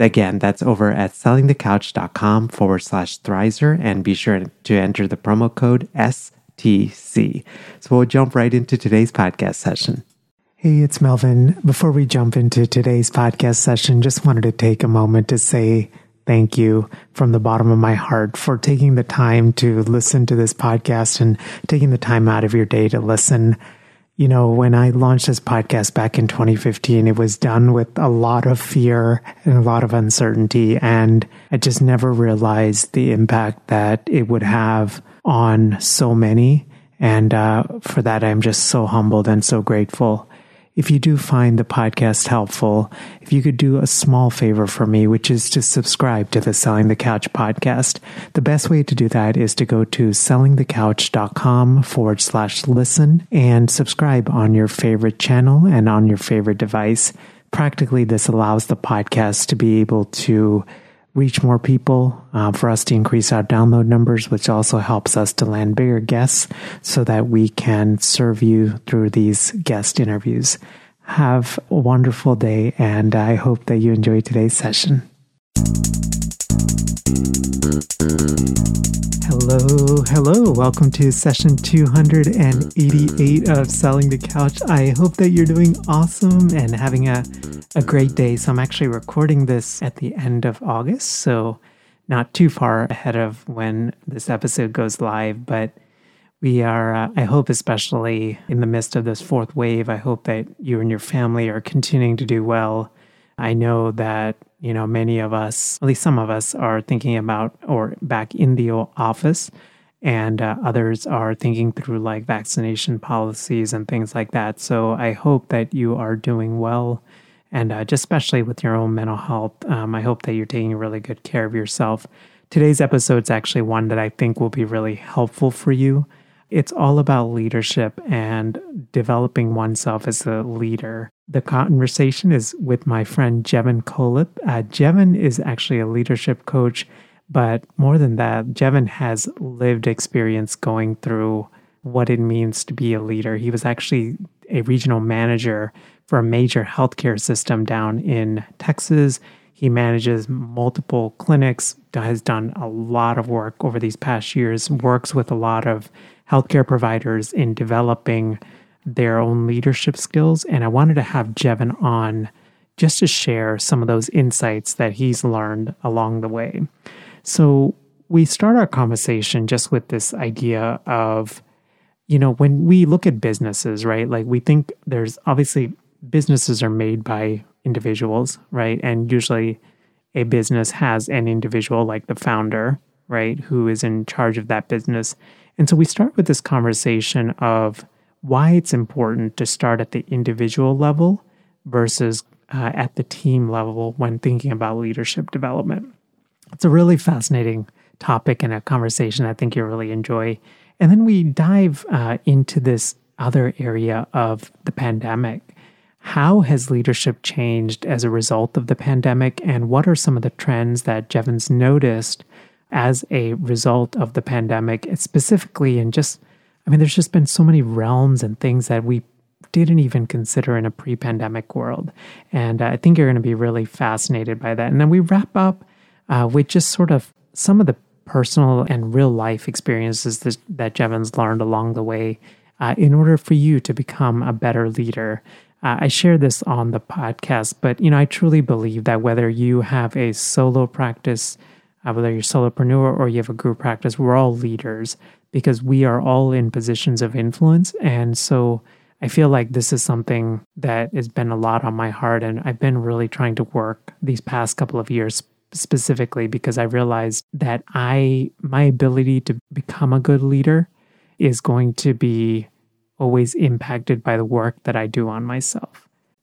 Again, that's over at sellingthecouch.com forward slash Thrizer and be sure to enter the promo code STC. So we'll jump right into today's podcast session. Hey, it's Melvin. Before we jump into today's podcast session, just wanted to take a moment to say thank you from the bottom of my heart for taking the time to listen to this podcast and taking the time out of your day to listen you know, when I launched this podcast back in 2015, it was done with a lot of fear and a lot of uncertainty. And I just never realized the impact that it would have on so many. And uh, for that, I'm just so humbled and so grateful if you do find the podcast helpful, if you could do a small favor for me, which is to subscribe to the Selling the Couch podcast. The best way to do that is to go to sellingthecouch.com forward slash listen and subscribe on your favorite channel and on your favorite device. Practically, this allows the podcast to be able to reach more people, uh, for us to increase our download numbers, which also helps us to land bigger guests so that we can serve you through these guest interviews. Have a wonderful day, and I hope that you enjoy today's session. Hello, hello. Welcome to session 288 of Selling the Couch. I hope that you're doing awesome and having a, a great day. So, I'm actually recording this at the end of August, so not too far ahead of when this episode goes live, but we are, uh, I hope, especially in the midst of this fourth wave, I hope that you and your family are continuing to do well. I know that you know, many of us, at least some of us, are thinking about or back in the office, and uh, others are thinking through like vaccination policies and things like that. So I hope that you are doing well, and uh, just especially with your own mental health. Um, I hope that you're taking really good care of yourself. Today's episode is actually one that I think will be really helpful for you. It's all about leadership and developing oneself as a leader. The conversation is with my friend Jevin Koleth. Uh, Jevin is actually a leadership coach, but more than that, Jevin has lived experience going through what it means to be a leader. He was actually a regional manager for a major healthcare system down in Texas. He manages multiple clinics, has done a lot of work over these past years, works with a lot of healthcare providers in developing their own leadership skills. And I wanted to have Jevin on just to share some of those insights that he's learned along the way. So we start our conversation just with this idea of, you know, when we look at businesses, right? Like we think there's obviously businesses are made by individuals, right? And usually a business has an individual like the founder, right, who is in charge of that business. And so we start with this conversation of why it's important to start at the individual level versus uh, at the team level when thinking about leadership development. It's a really fascinating topic and a conversation I think you'll really enjoy. And then we dive uh, into this other area of the pandemic. How has leadership changed as a result of the pandemic? And what are some of the trends that Jevin's noticed as a result of the pandemic, specifically and just I mean, there's just been so many realms and things that we didn't even consider in a pre pandemic world. And uh, I think you're going to be really fascinated by that. And then we wrap up uh, with just sort of some of the personal and real life experiences that, that Jevin's learned along the way uh, in order for you to become a better leader. Uh, I share this on the podcast, but you know, I truly believe that whether you have a solo practice uh, whether you're solopreneur or you have a group practice, we're all leaders because we are all in positions of influence. And so I feel like this is something that has been a lot on my heart. And I've been really trying to work these past couple of years specifically because I realized that I, my ability to become a good leader is going to be always impacted by the work that I do on myself.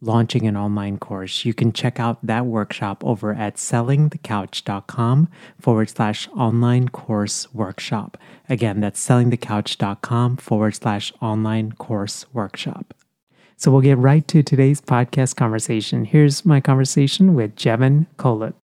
launching an online course, you can check out that workshop over at sellingthecouch.com forward slash online course workshop. Again, that's sellingthecouch.com forward slash online course workshop. So we'll get right to today's podcast conversation. Here's my conversation with Jevin Koleth.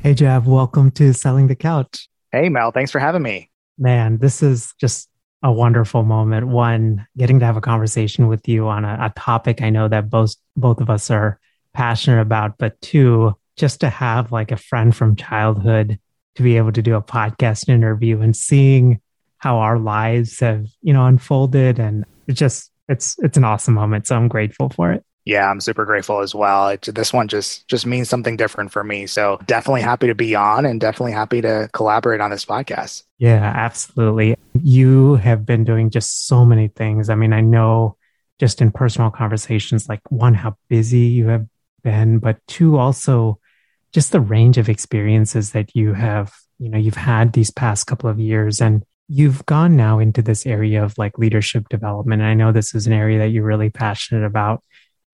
Hey, Jev, welcome to Selling the Couch. Hey, Mel, thanks for having me. Man, this is just a wonderful moment. One, getting to have a conversation with you on a, a, topic I know that both both of us are passionate about, but two, just to have like a friend from childhood to be able to do a podcast interview and seeing how our lives have, you know, unfolded and it's just it's it's an awesome moment. So I'm grateful for it yeah, I'm super grateful as well. It, this one just just means something different for me. So definitely happy to be on and definitely happy to collaborate on this podcast. Yeah, absolutely. You have been doing just so many things. I mean, I know just in personal conversations, like one, how busy you have been, but two, also just the range of experiences that you have, you know, you've had these past couple of years. And you've gone now into this area of like leadership development. And I know this is an area that you're really passionate about.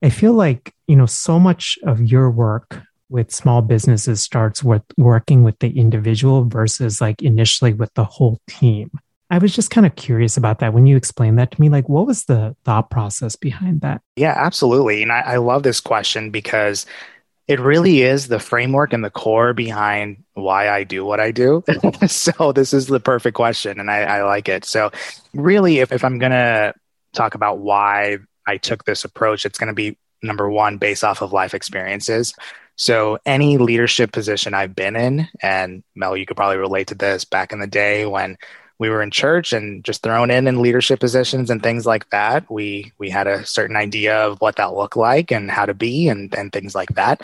I feel like, you know, so much of your work with small businesses starts with working with the individual versus like initially with the whole team. I was just kind of curious about that. When you explained that to me, like what was the thought process behind that? Yeah, absolutely. And I, I love this question because it really is the framework and the core behind why I do what I do. so this is the perfect question and I, I like it. So really, if, if I'm going to talk about why I took this approach, it's going to be number one, based off of life experiences. So, any leadership position I've been in, and Mel, you could probably relate to this back in the day when we were in church and just thrown in in leadership positions and things like that. We we had a certain idea of what that looked like and how to be and and things like that.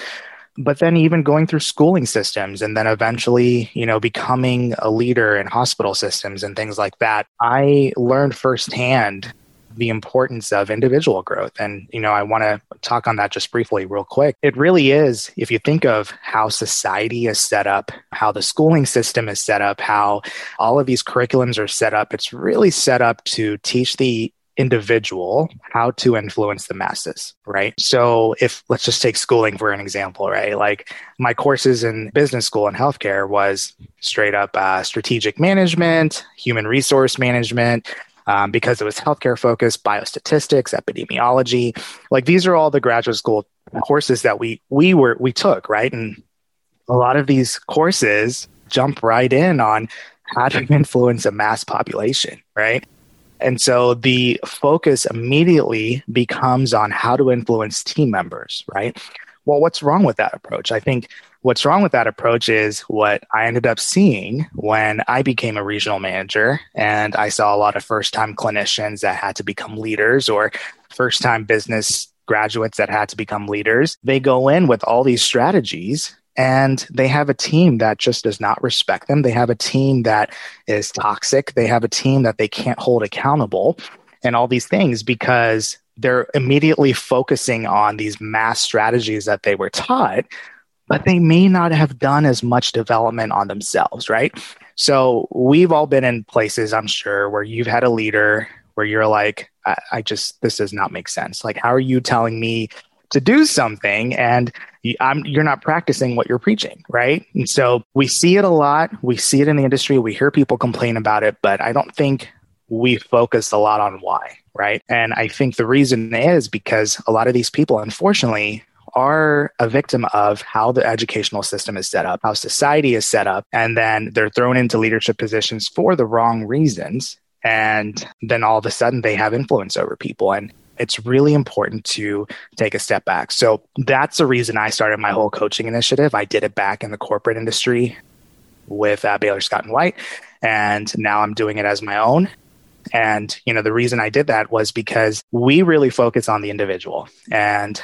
But then even going through schooling systems and then eventually, you know, becoming a leader in hospital systems and things like that, I learned firsthand the importance of individual growth. And, you know, I want to talk on that just briefly, real quick. It really is, if you think of how society is set up, how the schooling system is set up, how all of these curriculums are set up, it's really set up to teach the individual how to influence the masses, right? So if let's just take schooling for an example, right? Like my courses in business school and healthcare was straight up uh, strategic management, human resource management, um, because it was healthcare focused, biostatistics, epidemiology. Like these are all the graduate school courses that we we were we took, right? And a lot of these courses jump right in on how to influence a mass population, right? And so the focus immediately becomes on how to influence team members, right? Well, what's wrong with that approach? I think What's wrong with that approach is what I ended up seeing when I became a regional manager and I saw a lot of first time clinicians that had to become leaders or first time business graduates that had to become leaders. They go in with all these strategies and they have a team that just does not respect them. They have a team that is toxic. They have a team that they can't hold accountable and all these things because they're immediately focusing on these mass strategies that they were taught but they may not have done as much development on themselves, right? So we've all been in places, I'm sure, where you've had a leader where you're like, I, I just, this does not make sense. Like, how are you telling me to do something and I'm, you're not practicing what you're preaching, right? And so we see it a lot. We see it in the industry. We hear people complain about it, but I don't think we focus a lot on why, right? And I think the reason is because a lot of these people, unfortunately, are a victim of how the educational system is set up, how society is set up, and then they're thrown into leadership positions for the wrong reasons. And then all of a sudden they have influence over people. And it's really important to take a step back. So that's the reason I started my whole coaching initiative. I did it back in the corporate industry with uh, Baylor Scott and White, and now I'm doing it as my own. And you know, the reason I did that was because we really focus on the individual and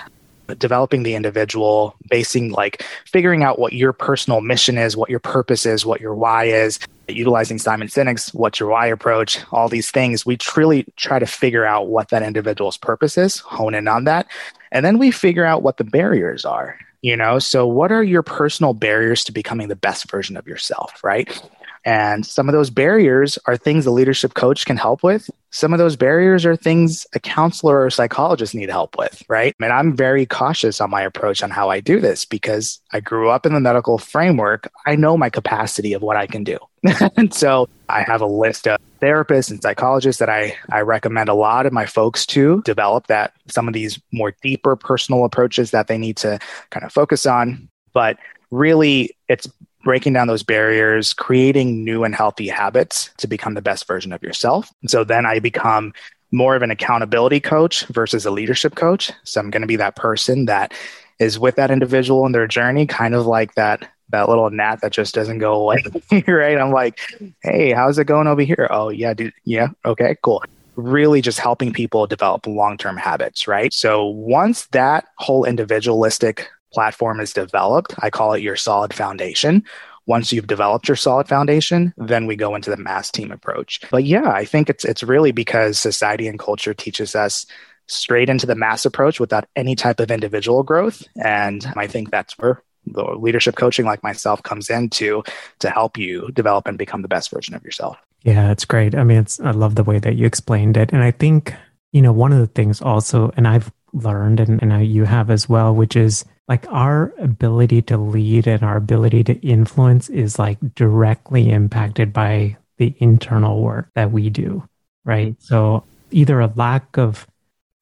developing the individual, basing like figuring out what your personal mission is, what your purpose is, what your why is, utilizing Simon Sinek's what's your why approach, all these things. We truly try to figure out what that individual's purpose is, hone in on that, and then we figure out what the barriers are. You know, so what are your personal barriers to becoming the best version of yourself, right? And some of those barriers are things a leadership coach can help with. Some of those barriers are things a counselor or a psychologist need help with, right? And I'm very cautious on my approach on how I do this because I grew up in the medical framework. I know my capacity of what I can do. and so I have a list of therapists and psychologists that I, I recommend a lot of my folks to develop that some of these more deeper personal approaches that they need to kind of focus on. But really, it's breaking down those barriers, creating new and healthy habits to become the best version of yourself. And so then I become more of an accountability coach versus a leadership coach. So I'm going to be that person that is with that individual in their journey, kind of like that that little gnat that just doesn't go away, right? I'm like, hey, how's it going over here? Oh yeah, dude, yeah, okay, cool. Really, just helping people develop long term habits, right? So once that whole individualistic platform is developed, I call it your solid foundation. Once you've developed your solid foundation, then we go into the mass team approach. But yeah, I think it's it's really because society and culture teaches us straight into the mass approach without any type of individual growth. And I think that's where the leadership coaching like myself comes in to to help you develop and become the best version of yourself. Yeah, it's great. I mean, it's I love the way that you explained it. And I think, you know, one of the things also, and I've learned and, and you have as well, which is like our ability to lead and our ability to influence is like directly impacted by the internal work that we do, right? Mm-hmm. So either a lack of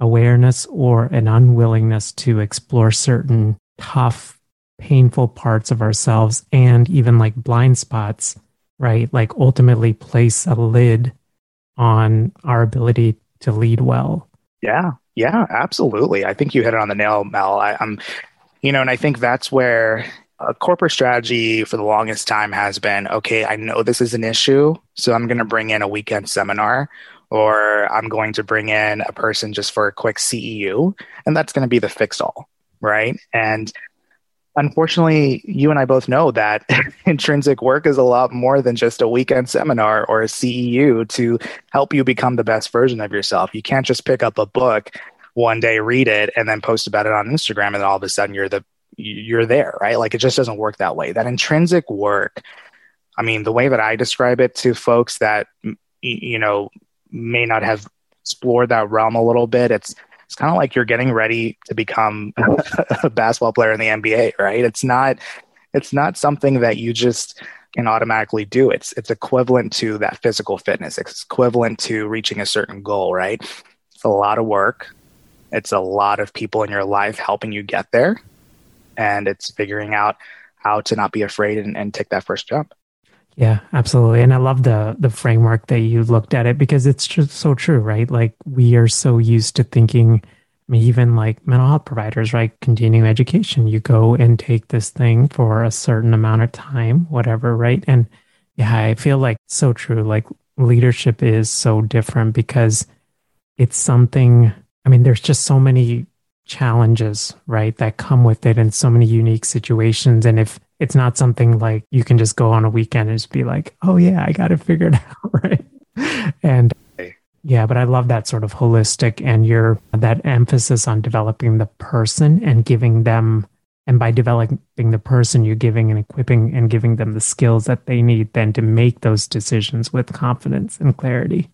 awareness or an unwillingness to explore certain tough, painful parts of ourselves and even like blind spots, right? Like ultimately place a lid on our ability to lead well. Yeah. Yeah, absolutely. I think you hit it on the nail, Mel. I, I'm you know, and I think that's where a corporate strategy for the longest time has been okay, I know this is an issue, so I'm going to bring in a weekend seminar or I'm going to bring in a person just for a quick CEU, and that's going to be the fix all, right? And unfortunately, you and I both know that intrinsic work is a lot more than just a weekend seminar or a CEU to help you become the best version of yourself. You can't just pick up a book one day read it and then post about it on Instagram and then all of a sudden you're the you're there, right? Like it just doesn't work that way. That intrinsic work, I mean, the way that I describe it to folks that you know may not have explored that realm a little bit, it's it's kind of like you're getting ready to become a basketball player in the NBA, right? It's not it's not something that you just can automatically do. It's it's equivalent to that physical fitness. It's equivalent to reaching a certain goal, right? It's a lot of work. It's a lot of people in your life helping you get there. And it's figuring out how to not be afraid and, and take that first jump. Yeah, absolutely. And I love the the framework that you looked at it because it's just so true, right? Like we are so used to thinking I mean, even like mental health providers, right? Continuing education, you go and take this thing for a certain amount of time, whatever, right? And yeah, I feel like so true. Like leadership is so different because it's something I mean, there's just so many challenges, right, that come with it and so many unique situations. And if it's not something like you can just go on a weekend and just be like, oh, yeah, I got it figured out, right? And yeah, but I love that sort of holistic and your that emphasis on developing the person and giving them and by developing the person you're giving and equipping and giving them the skills that they need then to make those decisions with confidence and clarity.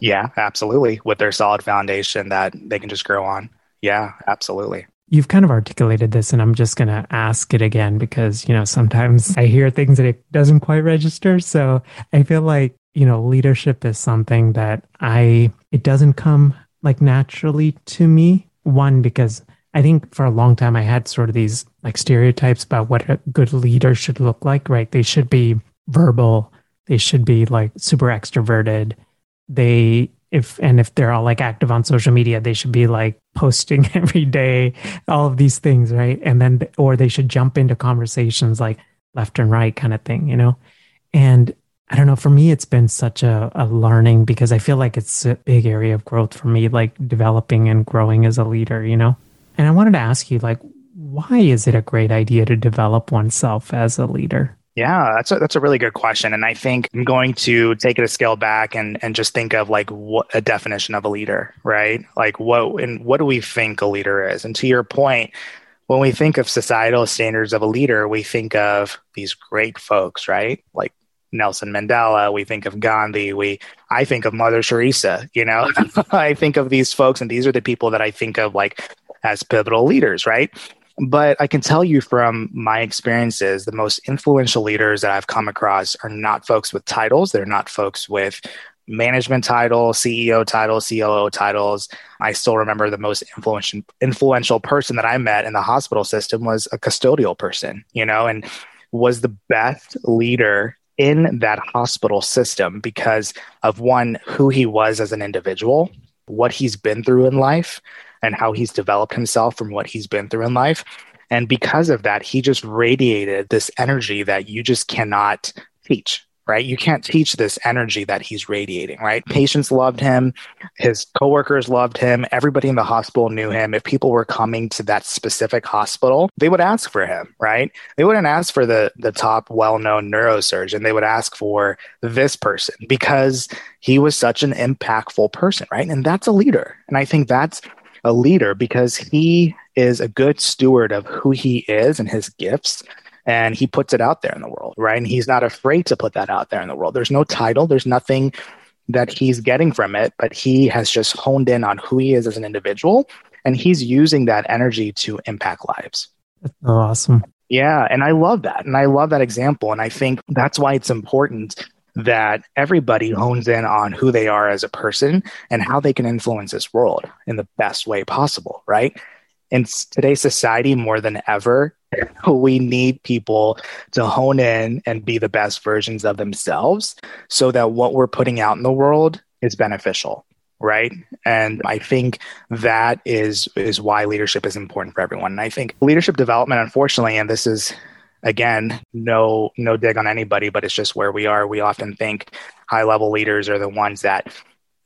Yeah, absolutely. With their solid foundation that they can just grow on. Yeah, absolutely. You've kind of articulated this, and I'm just going to ask it again because, you know, sometimes I hear things that it doesn't quite register. So I feel like, you know, leadership is something that I, it doesn't come like naturally to me. One, because I think for a long time I had sort of these like stereotypes about what a good leader should look like, right? They should be verbal, they should be like super extroverted. They if and if they're all like active on social media, they should be like posting every day, all of these things, right? And then or they should jump into conversations like left and right kind of thing, you know? And I don't know, for me, it's been such a, a learning because I feel like it's a big area of growth for me, like developing and growing as a leader, you know? And I wanted to ask you, like, why is it a great idea to develop oneself as a leader? Yeah, that's a, that's a really good question. And I think I'm going to take it a scale back and, and just think of like what a definition of a leader, right? Like what, and what do we think a leader is? And to your point, when we think of societal standards of a leader, we think of these great folks, right? Like Nelson Mandela, we think of Gandhi, we I think of Mother Teresa, you know. I think of these folks and these are the people that I think of like as pivotal leaders, right? But I can tell you from my experiences, the most influential leaders that I've come across are not folks with titles. They're not folks with management titles, CEO titles, COO titles. I still remember the most influential influential person that I met in the hospital system was a custodial person, you know, and was the best leader in that hospital system because of one who he was as an individual, what he's been through in life, and how he's developed himself from what he's been through in life. And because of that, he just radiated this energy that you just cannot teach, right? You can't teach this energy that he's radiating, right? Patients loved him, his coworkers loved him, everybody in the hospital knew him. If people were coming to that specific hospital, they would ask for him, right? They wouldn't ask for the the top well-known neurosurgeon. They would ask for this person because he was such an impactful person, right? And that's a leader. And I think that's a leader because he is a good steward of who he is and his gifts and he puts it out there in the world right? And he's not afraid to put that out there in the world. There's no title. There's nothing that he's getting from it but he has just honed in on who he is as an individual and he's using that energy to impact lives. That's awesome. Yeah and i love that and i love that example and i think that's why it's important that everybody hones in on who they are as a person and how they can influence this world in the best way possible, right? In today's society, more than ever, we need people to hone in and be the best versions of themselves so that what we're putting out in the world is beneficial right and i think that is is why leadership is important for everyone and i think leadership development unfortunately and this is again, no no dig on anybody, but it's just where we are. We often think high level leaders are the ones that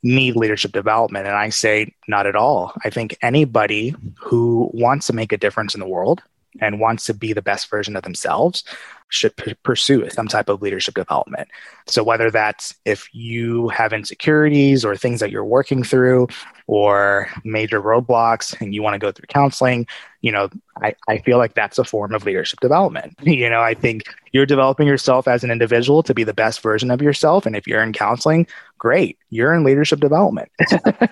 need leadership development and I say not at all. I think anybody who wants to make a difference in the world and wants to be the best version of themselves should p- pursue some type of leadership development. So, whether that's if you have insecurities or things that you're working through or major roadblocks and you want to go through counseling, you know, I, I feel like that's a form of leadership development. You know, I think you're developing yourself as an individual to be the best version of yourself. And if you're in counseling, great, you're in leadership development.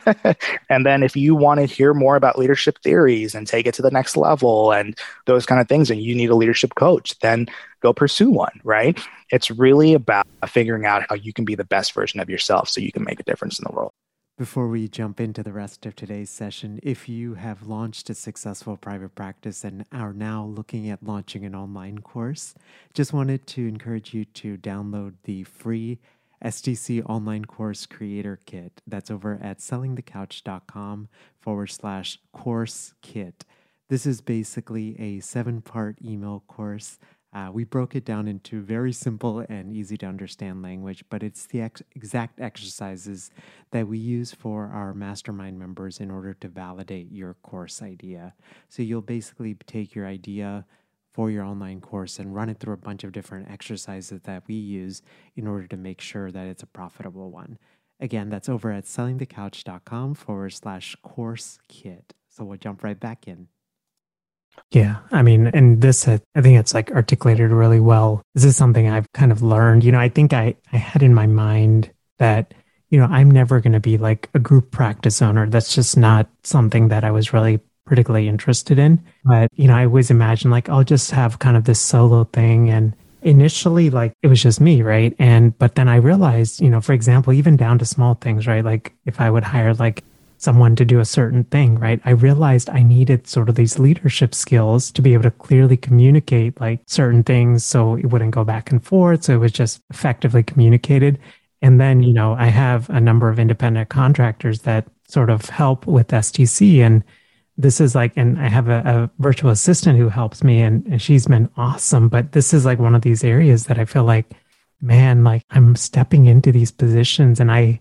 and then if you want to hear more about leadership theories and take it to the next level and those kind of things, and you need a leadership coach, then go pursue one, right? It's really about figuring out how you can be the best version of yourself so you can make a difference in the world. Before we jump into the rest of today's session, if you have launched a successful private practice and are now looking at launching an online course, just wanted to encourage you to download the free STC online course creator kit. That's over at sellingthecouch.com forward slash course kit. This is basically a seven part email course uh, we broke it down into very simple and easy to understand language, but it's the ex- exact exercises that we use for our mastermind members in order to validate your course idea. So you'll basically take your idea for your online course and run it through a bunch of different exercises that we use in order to make sure that it's a profitable one. Again, that's over at sellingthecouch.com forward slash course kit. So we'll jump right back in. Yeah. I mean, and this, I think it's like articulated really well. This is something I've kind of learned. You know, I think I, I had in my mind that, you know, I'm never going to be like a group practice owner. That's just not something that I was really particularly interested in. But, you know, I always imagine like I'll just have kind of this solo thing. And initially, like it was just me, right? And, but then I realized, you know, for example, even down to small things, right? Like if I would hire like someone to do a certain thing, right? I realized I needed sort of these leadership skills to be able to clearly communicate like certain things so it wouldn't go back and forth. So it was just effectively communicated. And then, you know, I have a number of independent contractors that sort of help with STC. And this is like, and I have a, a virtual assistant who helps me, and, and she's been awesome. But this is like one of these areas that I feel like, man, like I'm stepping into these positions and I,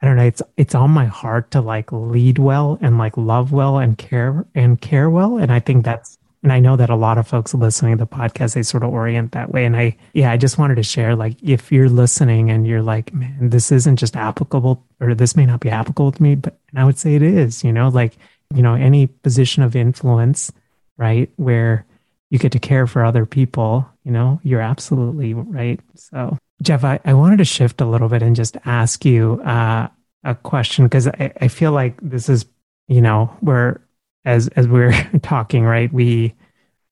I don't know, it's it's on my heart to like lead well and like love well and care and care well. And I think that's and I know that a lot of folks listening to the podcast, they sort of orient that way. And I, yeah, I just wanted to share like, if you're listening and you're like, man, this isn't just applicable or this may not be applicable to me, but I would say it is, you know, like, you know, any position of influence, right, where you get to care for other people, you know, you're absolutely right. So, Jev, I, I wanted to shift a little bit and just ask you uh, a question because I, I feel like this is, you know, where as as we're talking, right? We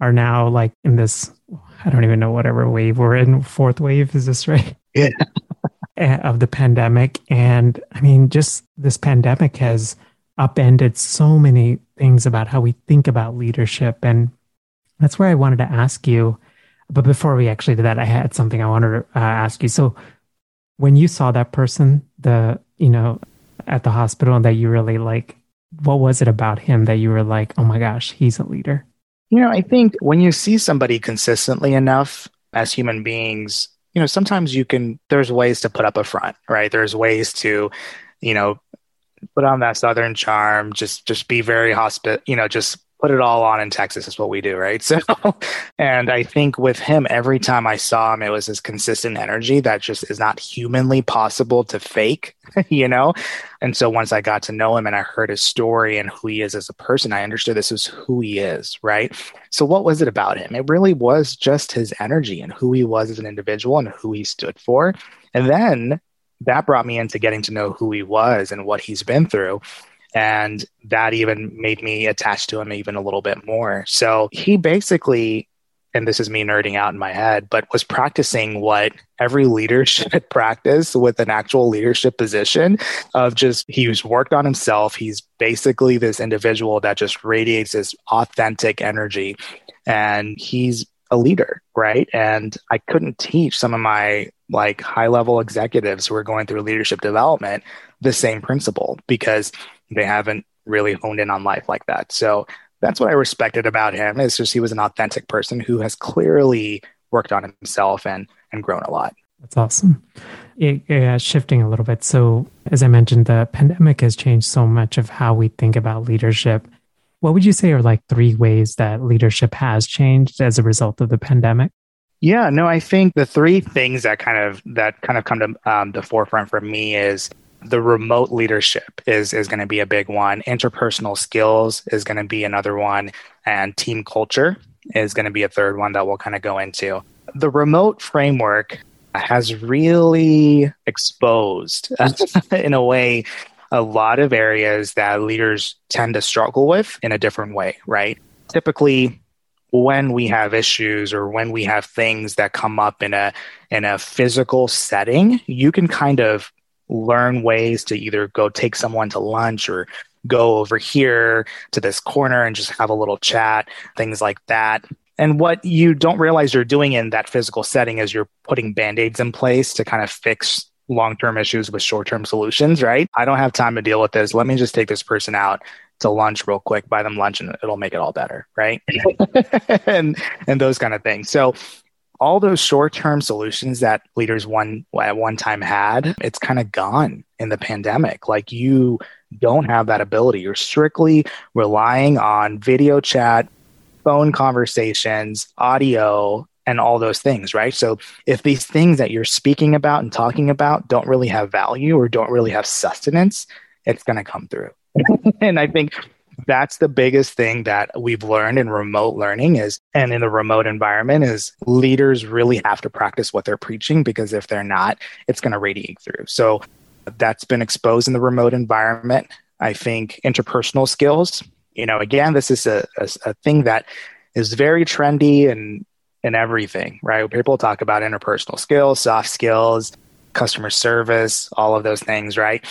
are now like in this I don't even know whatever wave we're in. Fourth wave, is this right? Yeah. of the pandemic. And I mean, just this pandemic has upended so many things about how we think about leadership. And that's where I wanted to ask you. But before we actually did that, I had something I wanted to uh, ask you. So when you saw that person, the, you know, at the hospital that you really like what was it about him that you were like, oh my gosh, he's a leader? You know, I think when you see somebody consistently enough as human beings, you know, sometimes you can, there's ways to put up a front, right? There's ways to, you know, put on that Southern charm, just, just be very hospit, you know, just put it all on in Texas is what we do, right? So, and I think with him, every time I saw him, it was his consistent energy that just is not humanly possible to fake, you know? And so once I got to know him and I heard his story and who he is as a person, I understood this is who he is, right? So what was it about him? It really was just his energy and who he was as an individual and who he stood for. And then that brought me into getting to know who he was and what he's been through. And that even made me attach to him even a little bit more. So he basically, and this is me nerding out in my head, but was practicing what every leader should practice with an actual leadership position of just he's worked on himself. He's basically this individual that just radiates this authentic energy. And he's a leader, right? And I couldn't teach some of my like high level executives who are going through leadership development the same principle because they haven't really honed in on life like that. So that's what I respected about him. Is just he was an authentic person who has clearly worked on himself and and grown a lot. That's awesome. Yeah, shifting a little bit. So, as I mentioned, the pandemic has changed so much of how we think about leadership. What would you say are like three ways that leadership has changed as a result of the pandemic? Yeah, no, I think the three things that kind of that kind of come to um, the forefront for me is the remote leadership is is going to be a big one. Interpersonal skills is going to be another one, and team culture is going to be a third one that we'll kind of go into. The remote framework has really exposed, in a way, a lot of areas that leaders tend to struggle with in a different way, right? Typically, when we have issues or when we have things that come up in a in a physical setting, you can kind of learn ways to either go take someone to lunch or go over here to this corner and just have a little chat, things like that. And what you don't realize you're doing in that physical setting is you're putting band aids in place to kind of fix long term issues with short term solutions, right? I don't have time to deal with this. Let me just take this person out to lunch real quick, buy them lunch, and it'll make it all better, right? and and those kind of things. So all those short-term solutions that leaders one at one time had, it's kind of gone in the pandemic. Like you don't have that ability. You're strictly relying on video chat, phone conversations, audio, and all those things, right? So if these things that you're speaking about and talking about don't really have value or don't really have sustenance, it's going to come through. and I think that's the biggest thing that we've learned in remote learning is and in the remote environment is leaders really have to practice what they're preaching because if they're not it's going to radiate through. So that's been exposed in the remote environment. I think interpersonal skills you know again this is a, a, a thing that is very trendy and and everything right? People talk about interpersonal skills soft skills customer service all of those things right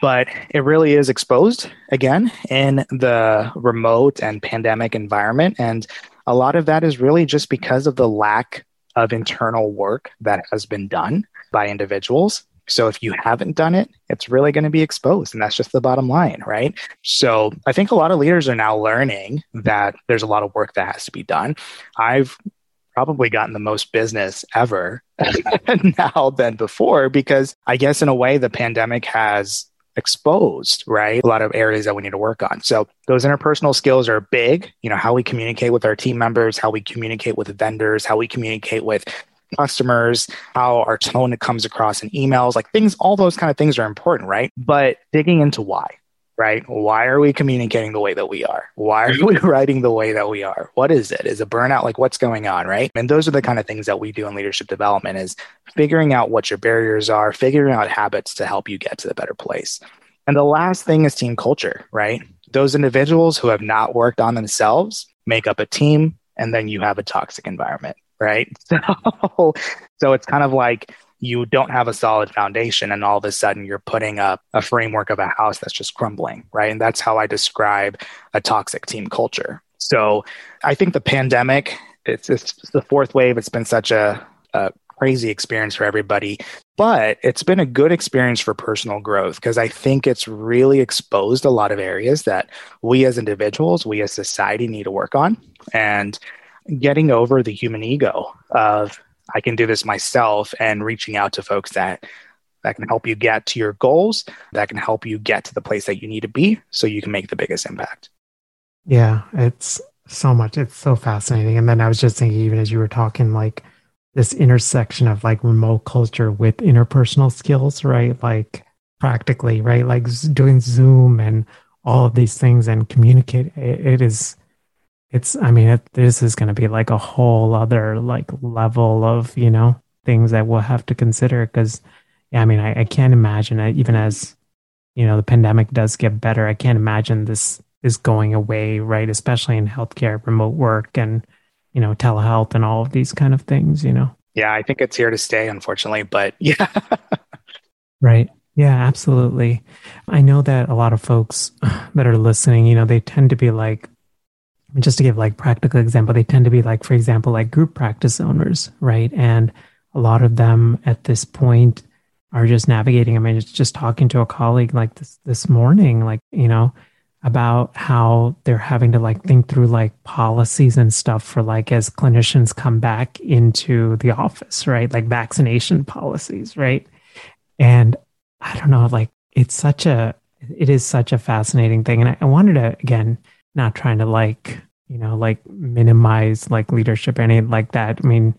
but it really is exposed again in the remote and pandemic environment. And a lot of that is really just because of the lack of internal work that has been done by individuals. So if you haven't done it, it's really going to be exposed. And that's just the bottom line, right? So I think a lot of leaders are now learning that there's a lot of work that has to be done. I've probably gotten the most business ever now than before because I guess in a way the pandemic has exposed, right? A lot of areas that we need to work on. So those interpersonal skills are big, you know, how we communicate with our team members, how we communicate with vendors, how we communicate with customers, how our tone comes across in emails, like things, all those kind of things are important, right? But digging into why, right? Why are we communicating the way that we are? Why are we writing the way that we are? What is it? Is it burnout? Like what's going on, right? And those are the kind of things that we do in leadership development is figuring out what your barriers are, figuring out habits to help you get to the better place. And the last thing is team culture, right? Those individuals who have not worked on themselves make up a team and then you have a toxic environment, right? So so it's kind of like you don't have a solid foundation and all of a sudden you're putting up a framework of a house that's just crumbling, right? And that's how I describe a toxic team culture. So I think the pandemic, it's, it's the fourth wave. It's been such a, a crazy experience for everybody, but it's been a good experience for personal growth because I think it's really exposed a lot of areas that we as individuals, we as society need to work on. And getting over the human ego of I can do this myself and reaching out to folks that that can help you get to your goals, that can help you get to the place that you need to be so you can make the biggest impact. Yeah, it's so much. It's so fascinating. And then I was just thinking, even as you were talking, like this intersection of like remote culture with interpersonal skills, right? Like practically, right? Like doing Zoom and all of these things and communicate. it, it is it's i mean it, this is going to be like a whole other like level of you know things that we'll have to consider because yeah i mean I, I can't imagine it even as you know the pandemic does get better i can't imagine this is going away right? Especially in healthcare remote work and you know telehealth and all of these kind of things you know? Yeah i think it's here to stay unfortunately but yeah. Right. Yeah absolutely. I know that a lot of folks that are listening you know they tend to be like just to give like practical example, they tend to be like, for example, like group practice owners, right? And a lot of them at this point are just navigating. I mean, it's just talking to a colleague like this this morning, like, you know, about how they're having to like think through like policies and stuff for like as clinicians come back into the office, right? Like vaccination policies, right? And I don't know, like it's such a it is such a fascinating thing. And I, I wanted to again not trying to like you know like minimize like leadership or anything like that. I mean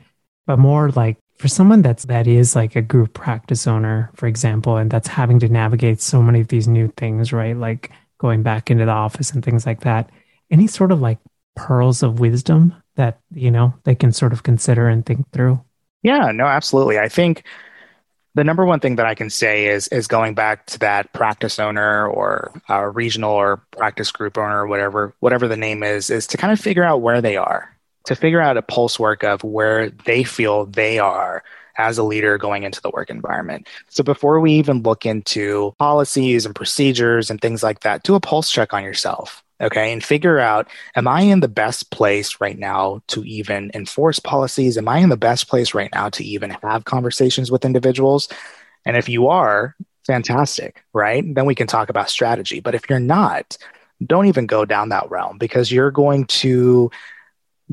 but more like for someone that's that is like a group practice owner for example and that's having to navigate so many of these new things right? Like going back into the office and things like that. Any sort of like pearls of wisdom that you know they can sort of consider and think through? Yeah no absolutely. I think the number one thing that I can say is is going back to that practice owner or a regional or practice group owner or whatever whatever the name is is to kind of figure out where they are to figure out a pulse work of where they feel they are as a leader going into the work environment. So before we even look into policies and procedures and things like that, do a pulse check on yourself okay and figure out am i in the best place right now to even enforce policies? Am i in the best place right now to even have conversations with individuals? And if you are fantastic right? Then we can talk about strategy. But if you're not don't even go down that realm because you're going to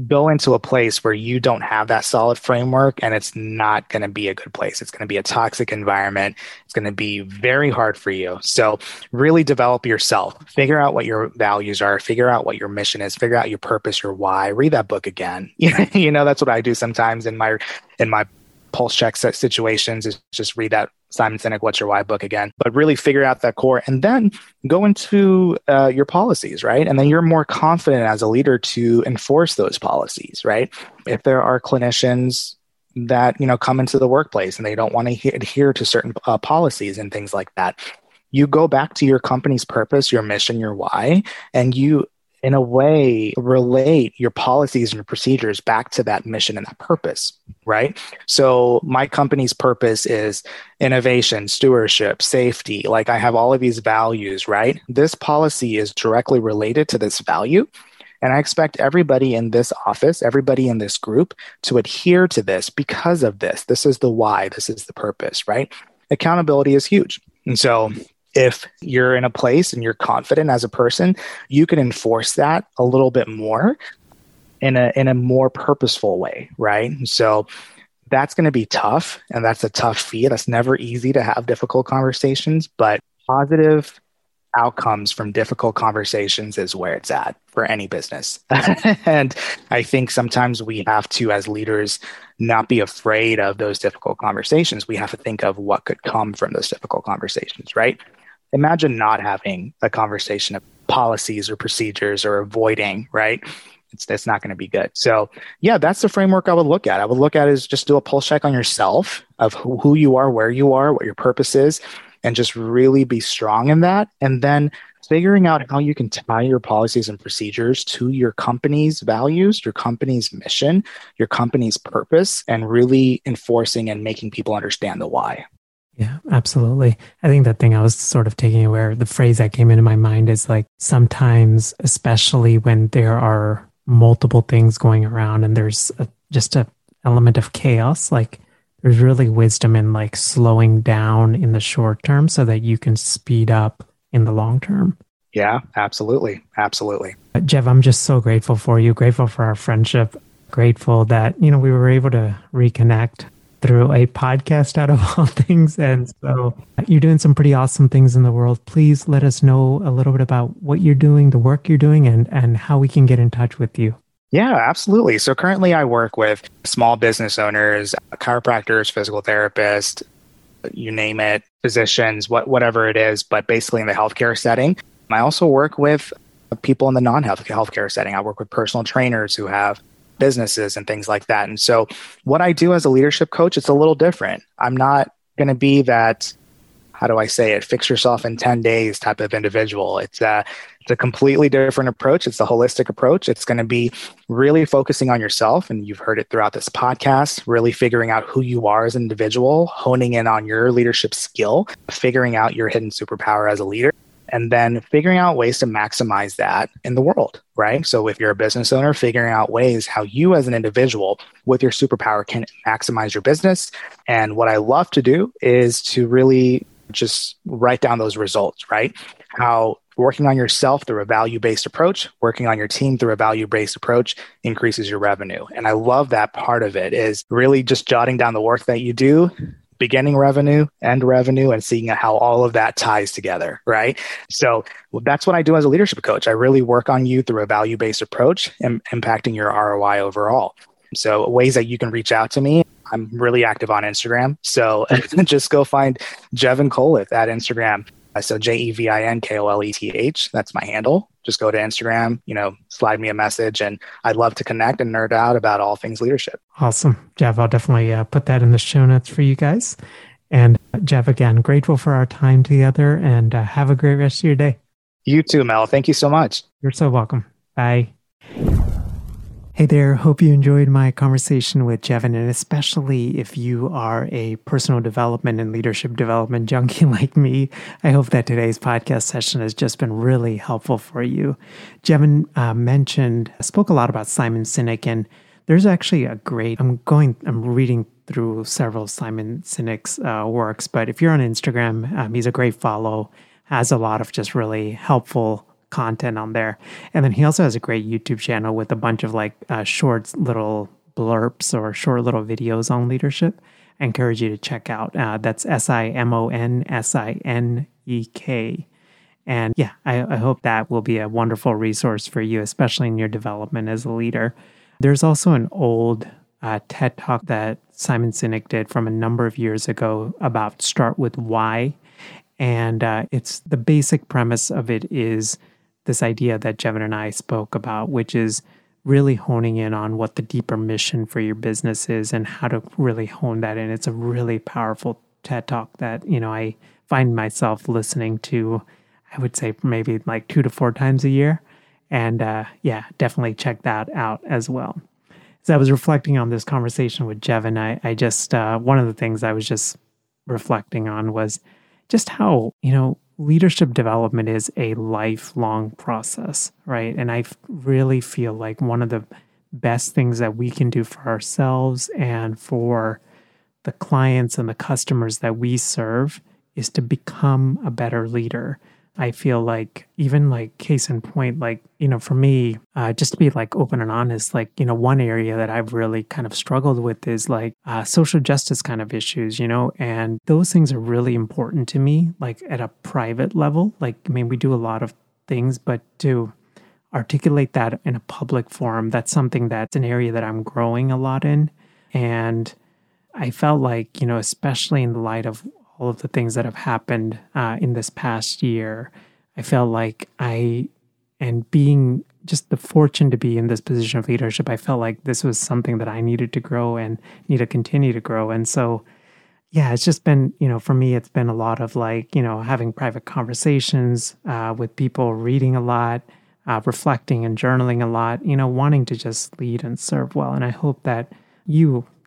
go into a place where you don't have that solid framework and it's not going to be a good place. It's going to be a toxic environment. It's going to be very hard for you. So, really develop yourself. Figure out what your values are, figure out what your mission is, figure out your purpose, your why. Read that book again. you know, that's what I do sometimes in my in my pulse check situations is just read that Simon Sinek, What's Your Why book again, but really figure out that core and then go into uh, your policies, right? And then you're more confident as a leader to enforce those policies, right? If there are clinicians that, you know, come into the workplace and they don't want to adhere to certain uh, policies and things like that, you go back to your company's purpose, your mission, your why, and you in a way, relate your policies and your procedures back to that mission and that purpose, right? So, my company's purpose is innovation, stewardship, safety. Like, I have all of these values, right? This policy is directly related to this value. And I expect everybody in this office, everybody in this group to adhere to this because of this. This is the why, this is the purpose, right? Accountability is huge. And so if you're in a place and you're confident as a person, you can enforce that a little bit more in a in a more purposeful way, right? So that's going to be tough and that's a tough feat. That's never easy to have difficult conversations, but positive outcomes from difficult conversations is where it's at for any business. and I think sometimes we have to, as leaders, not be afraid of those difficult conversations. We have to think of what could come from those difficult conversations, right? Imagine not having a conversation of policies or procedures or avoiding, right? It's, it's not going to be good. So, yeah, that's the framework I would look at. I would look at is just do a pulse check on yourself of who, who you are, where you are, what your purpose is, and just really be strong in that. And then figuring out how you can tie your policies and procedures to your company's values, your company's mission, your company's purpose, and really enforcing and making people understand the why. Yeah, absolutely. I think the thing I was sort of taking aware, the phrase that came into my mind is like sometimes, especially when there are multiple things going around and there's a, just a element of chaos, like there's really wisdom in like slowing down in the short term so that you can speed up in the long term. Yeah, absolutely. Absolutely. Uh, Jev, I'm just so grateful for you, grateful for our friendship, grateful that, you know, we were able to reconnect through a podcast out of all things. And so you're doing some pretty awesome things in the world. Please let us know a little bit about what you're doing, the work you're doing, and, and how we can get in touch with you. Yeah, absolutely. So currently I work with small business owners, chiropractors, physical therapists, you name it, physicians, what, whatever it is, but basically in the healthcare setting. I also work with people in the non-health healthcare setting. I work with personal trainers who have businesses and things like that. And so, what I do as a leadership coach, it's a little different. I'm not going to be that, how do I say it, fix yourself in 10 days type of individual. It's a, it's a completely different approach. It's a holistic approach. It's going to be really focusing on yourself. And you've heard it throughout this podcast, really figuring out who you are as an individual, honing in on your leadership skill, figuring out your hidden superpower as a leader and then figuring out ways to maximize that in the world, right? So if you're a business owner, figuring out ways how you as an individual with your superpower can maximize your business. And what I love to do is to really just write down those results, right? How working on yourself through a value based approach, working on your team through a value based approach increases your revenue. And I love that part of it is really just jotting down the work that you do, beginning revenue, end revenue, and seeing how all of that ties together, right? So that's what I do as a leadership coach. I really work on you through a value based approach and impacting your ROI overall. So, ways that you can reach out to me. I'm really active on Instagram. So, just go find Jevin Koleth at Instagram. So, J E V I N K O L E T H. That's my handle just go to Instagram, you know, slide me a message, and I'd love to connect and nerd out about all things leadership. Awesome. Jev, I'll definitely uh, put that in the show notes for you guys. And uh, Jev, again, grateful for our time together and uh, have a great rest of your day. You too, Mel. Thank you so much. You're so welcome. Bye. Hey there, hope you enjoyed my conversation with Jevin, and especially if you are a personal development and leadership development junkie like me, I hope that today's podcast session has just been really helpful for you. Jevin uh, mentioned, spoke a lot about Simon Sinek, and there's actually a great, I'm going, I'm reading through several Simon Sinek's uh, works, but if you're on Instagram, um, he's a great follow, has a lot of just really helpful content on there. And then he also has a great YouTube channel with a bunch of like uh, short little blurps or short little videos on leadership. I encourage you to check out. Uh, that's S I M O N S I N E K. And yeah, I, I hope that will be a wonderful resource for you, especially in your development as a leader. There's also an old uh, TED talk that Simon Sinek did from a number of years ago about start with why. And uh, it's the basic premise of it is this idea that Jevin and I spoke about, which is really honing in on what the deeper mission for your business is and how to really hone that in. It's a really powerful TED talk that, you know, I find myself listening to, I would say maybe like two to four times a year. And uh, yeah, definitely check that out as well. As I was reflecting on this conversation with Jevin, I, I just, uh, one of the things I was just reflecting on was just how, you know, leadership development is a lifelong process, right? And I really feel like one of the best things that we can do for ourselves and for the clients and the customers that we serve is to become a better leader. I feel like even like case in point, like, you know, for me, uh, just to be like open and honest, like, you know, one area that I've really kind of struggled with is like uh, social justice kind of issues, you know, and those things are really important to me, like at a private level. Like, I mean, we do a lot of things, but to articulate that in a public forum, that's something that's an area that I'm growing a lot in. And I felt like, you know, especially in the light of all of the things that have happened uh, in this past year, I felt like I, and being just the fortune to be in this position of leadership, I felt like this was something that I needed to grow and need to continue to grow. And so, yeah, it's just been, you know, for me, it's been a lot of like, you know, having private conversations uh, with people, reading a lot, uh, reflecting and journaling a lot, you know, wanting to just lead and serve well. And I hope that you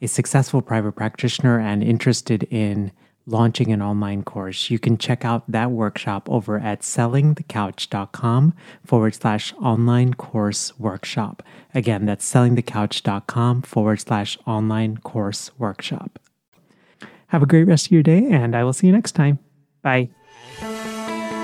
a successful private practitioner and interested in launching an online course, you can check out that workshop over at sellingthecouch.com forward slash online course workshop. Again, that's sellingthecouch.com forward slash online course workshop. Have a great rest of your day, and I will see you next time. Bye.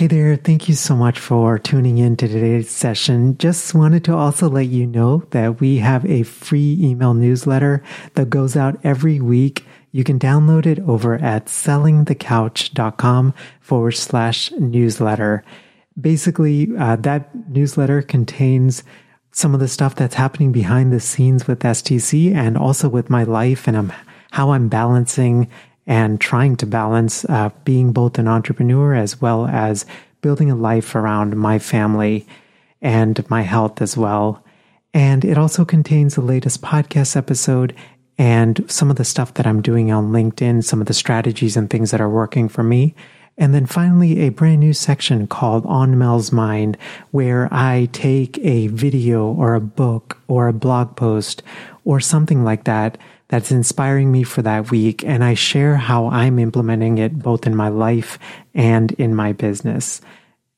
Hey there, thank you so much for tuning in to today's session. Just wanted to also let you know that we have a free email newsletter that goes out every week. You can download it over at sellingthecouch.com forward slash newsletter. Basically, uh, that newsletter contains some of the stuff that's happening behind the scenes with STC and also with my life and I'm, how I'm balancing and trying to balance uh, being both an entrepreneur as well as building a life around my family and my health as well. And it also contains the latest podcast episode and some of the stuff that I'm doing on LinkedIn, some of the strategies and things that are working for me. And then finally, a brand new section called On Mel's Mind, where I take a video or a book or a blog post or something like that that's inspiring me for that week. And I share how I'm implementing it both in my life and in my business.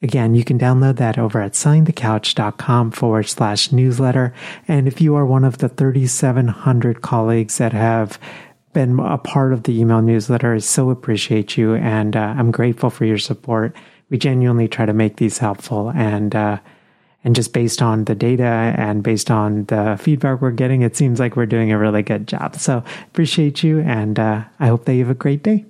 Again, you can download that over at sellingthecouch.com forward slash newsletter. And if you are one of the 3,700 colleagues that have been a part of the email newsletter, I so appreciate you. And uh, I'm grateful for your support. We genuinely try to make these helpful. And, uh, and just based on the data and based on the feedback we're getting, it seems like we're doing a really good job. So appreciate you. And uh, I hope that you have a great day.